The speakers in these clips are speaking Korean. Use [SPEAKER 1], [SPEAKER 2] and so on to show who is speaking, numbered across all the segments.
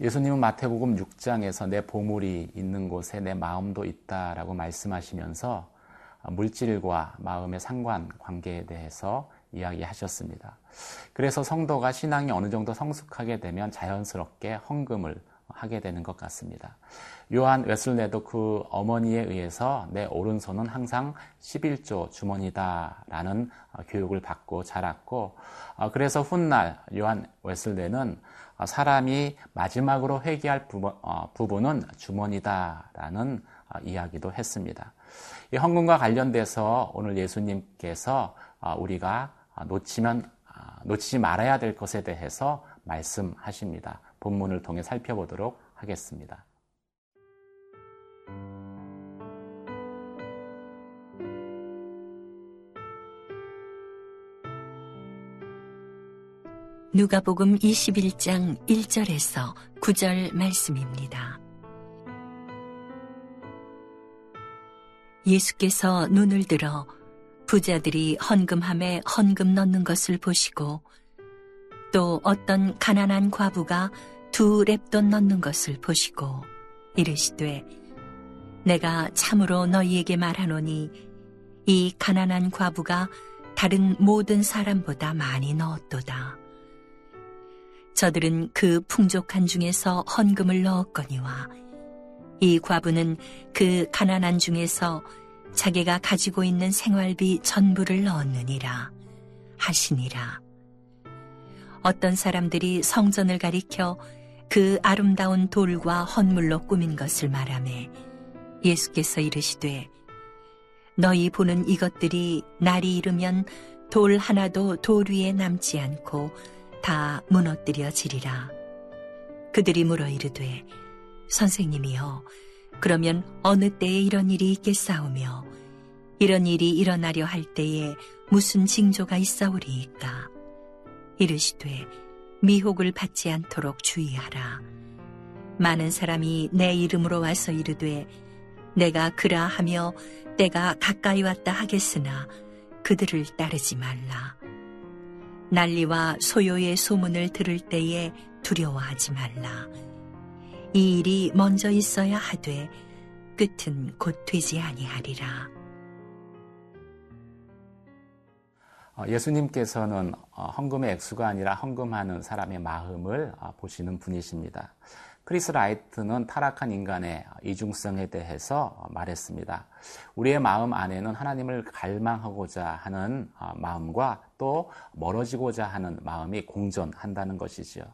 [SPEAKER 1] 예수님은 마태복음 6장에서 내 보물이 있는 곳에 내 마음도 있다라고 말씀하시면서 물질과 마음의 상관 관계에 대해서 이야기하셨습니다. 그래서 성도가 신앙이 어느 정도 성숙하게 되면 자연스럽게 헌금을 하게 되는 것 같습니다. 요한 웨슬레도 그 어머니에 의해서 내 오른손은 항상 11조 주머니다라는 교육을 받고 자랐고 어, 그래서 훗날 요한 웨슬레는 사람이 마지막으로 회개할 어, 부분은 주머니다라는 어, 이야기도 했습니다. 이 헌금과 관련돼서 오늘 예수님께서 우리가 놓치면 놓치지 말아야 될 것에 대해서 말씀하십니다. 본문을 통해 살펴보도록 하겠습니다.
[SPEAKER 2] 누가복음 21장 1절에서 9절 말씀입니다. 예수께서 눈을 들어 부자들이 헌금함에 헌금 넣는 것을 보시고 또 어떤 가난한 과부가 두 랩돈 넣는 것을 보시고 이르시되 내가 참으로 너희에게 말하노니 이 가난한 과부가 다른 모든 사람보다 많이 넣었도다. 저들은 그 풍족한 중에서 헌금을 넣었거니와 이 과부는 그 가난한 중에서 자기가 가지고 있는 생활비 전부를 넣었느니라 하시니라. 어떤 사람들이 성전을 가리켜 그 아름다운 돌과 헌물로 꾸민 것을 말하매 예수께서 이르시되 너희 보는 이것들이 날이 이르면 돌 하나도 돌 위에 남지 않고 다 무너뜨려지리라. 그들이 물어 이르되 선생님이여 그러면 어느 때에 이런 일이 있겠사오며 이런 일이 일어나려 할 때에 무슨 징조가 있사오리이까 이르시되 미혹을 받지 않도록 주의하라. 많은 사람이 내 이름으로 와서 이르되 내가 그라 하며 때가 가까이 왔다 하겠으나 그들을 따르지 말라. 난리와 소요의 소문을 들을 때에 두려워하지 말라. 이 일이 먼저 있어야 하되 끝은 곧 되지 아니하리라.
[SPEAKER 1] 예수님께서는 어, 헌금의 액수가 아니라 헌금하는 사람의 마음을 어, 보시는 분이십니다. 크리스 라이트는 타락한 인간의 이중성에 대해서 말했습니다. 우리의 마음 안에는 하나님을 갈망하고자 하는 마음과 또 멀어지고자 하는 마음이 공존한다는 것이지요.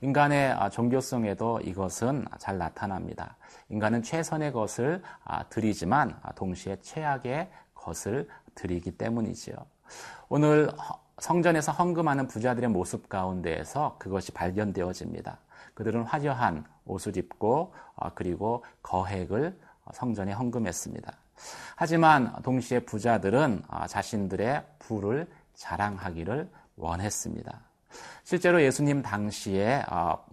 [SPEAKER 1] 인간의 종교성에도 이것은 잘 나타납니다. 인간은 최선의 것을 드리지만 동시에 최악의 것을 드리기 때문이지요. 오늘 성전에서 헌금하는 부자들의 모습 가운데에서 그것이 발견되어집니다. 그들은 화려한 옷을 입고 어, 그리고 거액을 성전에 헌금했습니다. 하지만 동시에 부자들은 어, 자신들의 부를 자랑하기를 원했습니다. 실제로 예수님 당시에 어,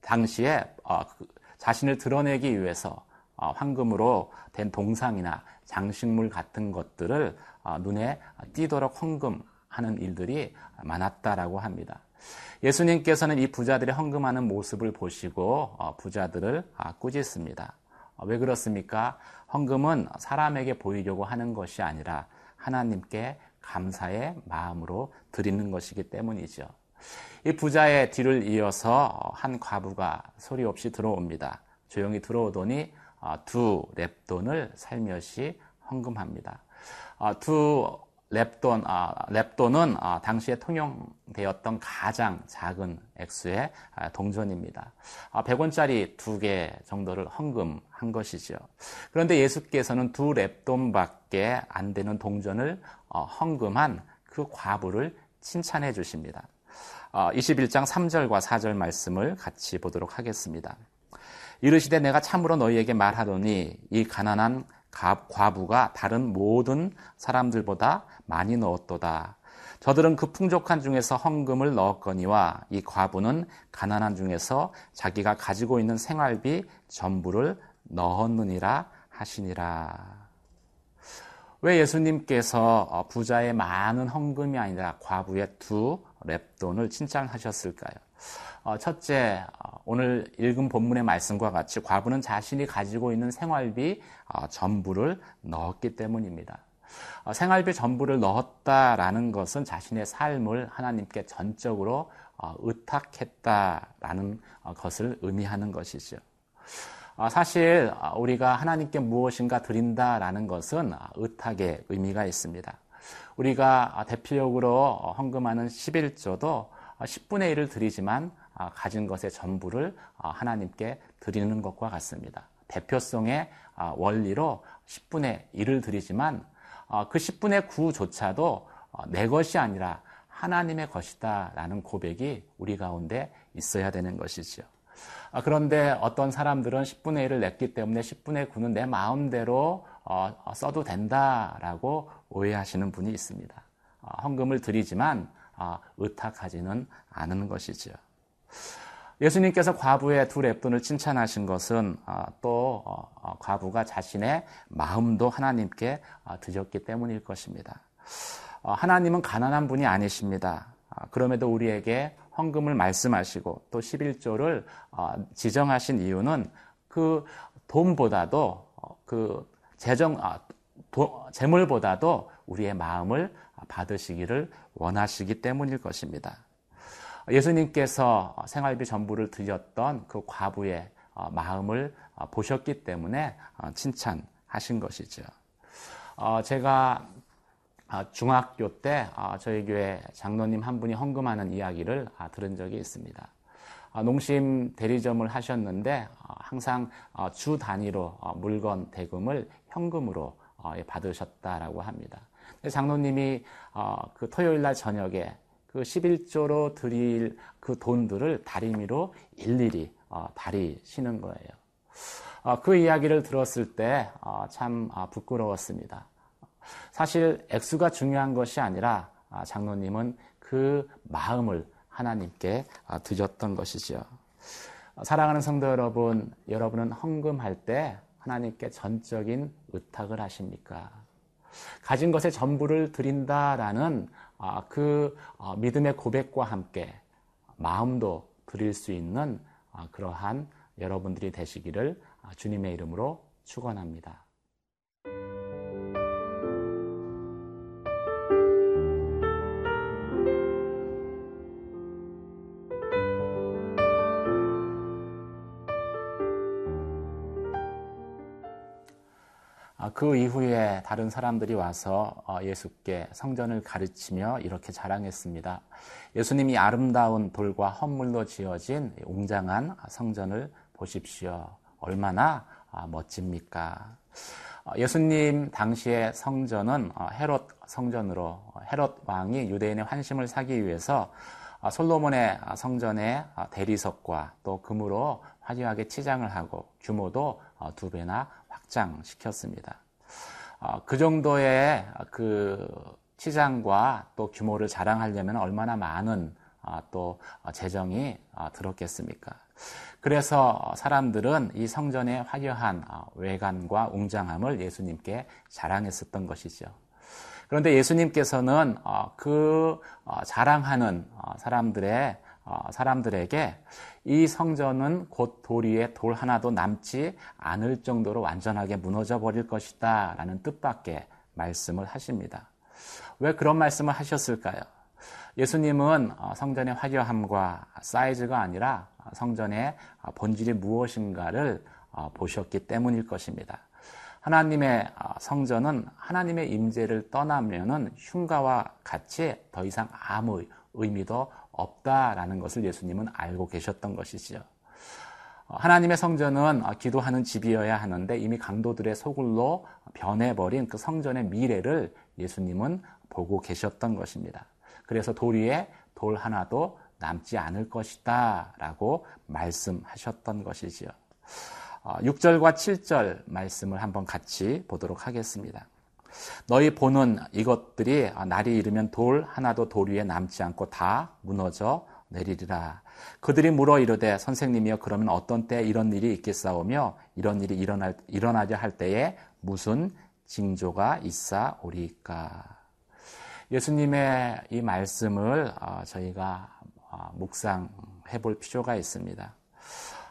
[SPEAKER 1] 당시에 그 자신을 드러내기 위해서 황금으로 된 동상이나 장식물 같은 것들을 어, 눈에 띄도록 헌금하는 일들이 많았다라고 합니다. 예수님께서는 이 부자들의 헌금하는 모습을 보시고 어, 부자들을 아, 꾸짖습니다. 어, 왜 그렇습니까? 헌금은 사람에게 보이려고 하는 것이 아니라 하나님께 감사의 마음으로 드리는 것이기 때문이죠. 이 부자의 뒤를 이어서 한 과부가 소리 없이 들어옵니다. 조용히 들어오더니 두 랩돈을 살며시 헌금합니다. 아, 두 랩돈, 아, 랩돈은 아, 당시에 통용되었던 가장 작은 액수의 동전입니다. 100원짜리 두 개 정도를 헌금한 것이죠. 그런데 예수께서는 두 랩돈밖에 안 되는 동전을 어, 헌금한 그 과부를 칭찬해 주십니다. 21장 3절과 4절 말씀을 같이 보도록 하겠습니다. 이르시되 내가 참으로 너희에게 말하노니 이 가난한 과부가 다른 모든 사람들보다 많이 넣었도다. 저들은 그 풍족한 중에서 헌금을 넣었거니와 이 과부는 가난한 중에서 자기가 가지고 있는 생활비 전부를 넣었느니라 하시니라. 왜 예수님께서 어, 부자의 많은 헌금이 아니라 과부의 두 랩돈을 칭찬하셨을까요? 어, 첫째, 어, 오늘 읽은 본문의 말씀과 같이 과부는 자신이 가지고 있는 생활비 어, 전부를 넣었기 때문입니다. 생활비 전부를 넣었다라는 것은 자신의 삶을 하나님께 전적으로 의탁했다라는 것을 의미하는 것이죠. 사실 우리가 하나님께 무엇인가 드린다라는 것은 의탁의 의미가 있습니다. 우리가 대표적으로 헌금하는 11조도 10분의 1을 드리지만 아, 가진 것의 전부를 아, 하나님께 드리는 것과 같습니다. 대표성의 아, 원리로 10분의 1을 드리지만 그 10분의 9조차도 어, 내 것이 아니라 하나님의 것이다 라는 고백이 우리 가운데 있어야 되는 것이죠. 그런데 어떤 사람들은 10분의 1을 냈기 때문에 10분의 9는 내 마음대로 어, 어, 써도 된다라고 오해하시는 분이 있습니다. 헌금을 드리지만 의탁하지는 않은 것이죠. 예수님께서 과부의 두 랩돈을 칭찬하신 것은 어, 또 어, 어, 과부가 자신의 마음도 하나님께 드렸기 때문일 것입니다. 하나님은 가난한 분이 아니십니다. 그럼에도 우리에게 헌금을 말씀하시고 또 11조를 지정하신 이유는 그 돈보다도 그 재정 재물보다도 우리의 마음을 받으시기를 원하시기 때문일 것입니다. 예수님께서 생활비 전부를 드렸던 그 과부의 어, 마음을 어, 보셨기 때문에 어, 칭찬하신 것이죠. 제가 중학교 때 저희 교회 장로님 한 분이 헌금하는 이야기를 들은 적이 있습니다. 농심 대리점을 하셨는데 항상 주 단위로 물건 대금을 현금으로 받으셨다라고 합니다. 장로님이 그 토요일 날 저녁에 그 11조로 드릴 그 돈들을 다리미로 일일이 어, 다리시는 거예요. 어, 그 이야기를 들었을 때참 어, 부끄러웠습니다. 사실 액수가 중요한 것이 아니라 장로님은 그 마음을 하나님께 드렸던 것이죠. 사랑하는 성도 여러분, 여러분은 헌금할 때 하나님께 전적인 의탁을 하십니까? 가진 것의 전부를 드린다라는 아, 그 어, 믿음의 고백과 함께 마음도 드릴 수 있는 아, 그러한 여러분들이 되시기를 아, 주님의 이름으로 축원합니다. 그 이후에 다른 사람들이 와서 어, 예수께 성전을 가르치며 이렇게 자랑했습니다. 예수님이 아름다운 돌과 헛물로 지어진 웅장한 성전을 보십시오. 얼마나 아, 멋집니까? 어, 예수님 당시의 성전은 어, 헤롯 성전으로 헤롯 왕이 유대인의 환심을 사기 위해서 솔로몬의 성전의 대리석과 또 금으로 화려하게 치장을 하고 규모도 두 배나 확장시켰습니다. 어, 그 정도의 그 시장과 또 규모를 자랑하려면 얼마나 많은 어, 또 재정이 어, 들었겠습니까? 그래서 사람들은 이 성전의 화려한 외관과 웅장함을 예수님께 자랑했었던 것이죠. 그런데 예수님께서는 그 자랑하는 사람들의 사람들에게 이 성전은 곧돌 위에 돌 하나도 남지 않을 정도로 완전하게 무너져 버릴 것이다. 라는 뜻밖의 말씀을 하십니다. 왜 그런 말씀을 하셨을까요? 예수님은 어, 성전의 화려함과 사이즈가 아니라 성전의 본질이 무엇인가를 어, 보셨기 때문일 것입니다. 하나님의 어, 성전은 하나님의 임재를 떠나면은 흉가와 같이 더 이상 아무 의미도 없다라는 것을 예수님은 알고 계셨던 것이지요. 어, 하나님의 성전은 어, 기도하는 집이어야 하는데 이미 강도들의 소굴로 변해버린 그 성전의 미래를 예수님은 보고 계셨던 것입니다. 그래서 돌 위에 돌 하나도 남지 않을 것이다 라고 말씀하셨던 것이지요. 6절과 어, 7절 말씀을 한번 같이 보도록 하겠습니다. 너희 보는 이것들이 날이 이르면 돌 하나도 돌 위에 남지 않고 다 무너져 내리리라. 그들이 물어 이르되 선생님이여 그러면 어떤 때 이런 일이 있겠사오며 이런 일이 일어날, 일어나려 할 때에 무슨 징조가 있사오리까. 예수님의 이 말씀을 어, 저희가 어, 묵상해 해볼 필요가 있습니다.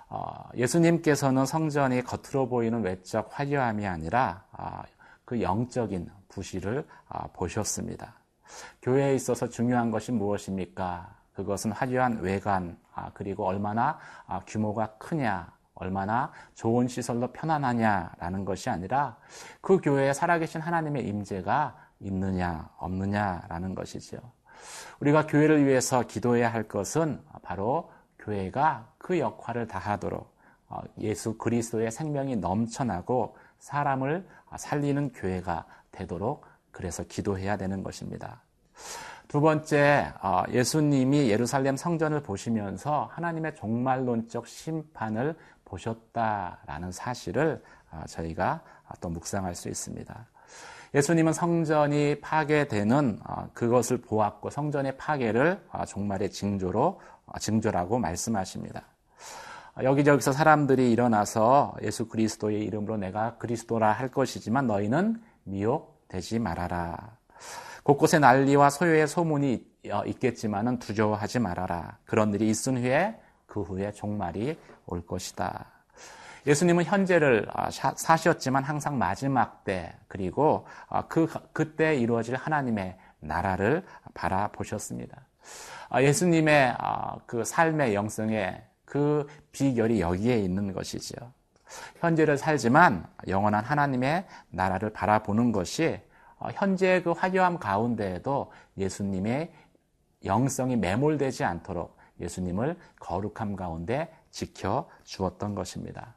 [SPEAKER 1] 어, 예수님께서는 성전이 겉으로 보이는 외적 화려함이 아니라 아, 그 영적인 부실을 아, 보셨습니다. 교회에 있어서 중요한 것이 무엇입니까? 그것은 화려한 외관, 아, 그리고 얼마나 규모가 크냐, 얼마나 좋은 시설로 편안하냐라는 것이 아니라 그 교회에 살아계신 하나님의 임재가 있느냐, 없느냐라는 것이지요. 우리가 교회를 위해서 기도해야 할 것은 바로 교회가 그 역할을 다하도록 어, 예수 그리스도의 생명이 넘쳐나고 사람을 살리는 교회가 되도록 그래서 기도해야 되는 것입니다. 두 번째, 어, 예수님이 예루살렘 성전을 보시면서 하나님의 종말론적 심판을 보셨다라는 사실을 어, 저희가 또 묵상할 수 있습니다. 예수님은 성전이 파괴되는 그것을 보았고 성전의 파괴를 종말의 징조로 징조라고 말씀하십니다. 여기저기서 사람들이 일어나서 예수 그리스도의 이름으로 내가 그리스도라 할 것이지만 너희는 미혹되지 말아라. 곳곳에 난리와 소요의 소문이 어, 있겠지만은 두려워하지 말아라. 그런 일이 있은 후에 그 후에 종말이 올 것이다. 예수님은 현재를 아, 사셨지만 항상 마지막 때 그리고 아, 그 그때 이루어질 하나님의 나라를 바라보셨습니다. 아, 예수님의 그 삶의 영성에 그 비결이 여기에 있는 것이지요. 현재를 살지만 영원한 하나님의 나라를 바라보는 것이 어, 현재의 그 화려함 가운데에도 예수님의 영성이 매몰되지 않도록 예수님을 거룩함 가운데 지켜 주었던 것입니다.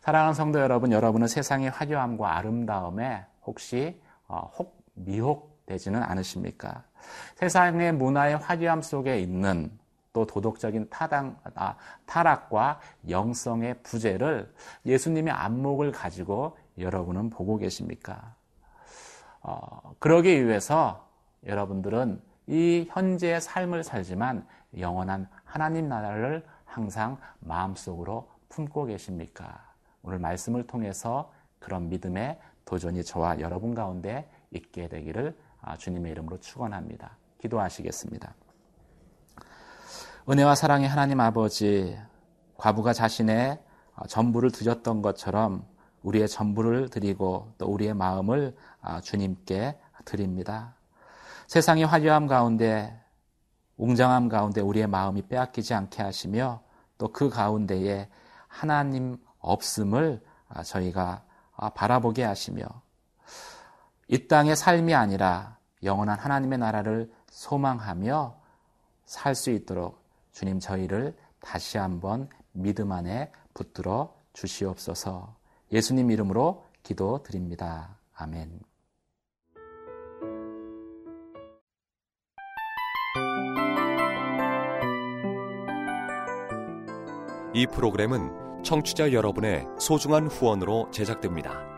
[SPEAKER 1] 사랑하는 성도 여러분, 여러분은 세상의 화려함과 아름다움에 혹시 어, 혹 미혹되지는 않으십니까? 세상의 문화의 화려함 속에 있는 또 도덕적인 타당, 아, 타락과 영성의 부재를 예수님의 안목을 가지고 여러분은 보고 계십니까? 어, 그러기 위해서 여러분들은 이 현재의 삶을 살지만 영원한 하나님 나라를 항상 마음속으로 품고 계십니까? 오늘 말씀을 통해서 그런 믿음의 도전이 저와 여러분 가운데 있게 되기를 아, 주님의 이름으로 축원합니다. 기도하시겠습니다. 은혜와 사랑의 하나님 아버지, 과부가 자신의 어, 전부를 드렸던 것처럼 우리의 전부를 드리고 또 우리의 마음을 아, 주님께 드립니다. 세상의 화려함 가운데, 웅장함 가운데 우리의 마음이 빼앗기지 않게 하시며 또 그 가운데에 하나님 없음을 아, 저희가 아, 바라보게 하시며 이 땅의 삶이 아니라 영원한 하나님의 나라를 소망하며 살 수 있도록 주님 저희를 다시 한번 믿음 안에 붙들어 주시옵소서. 예수님 이름으로 기도 드립니다. 아멘.
[SPEAKER 3] 이 프로그램은 청취자 여러분의 소중한 후원으로 제작됩니다.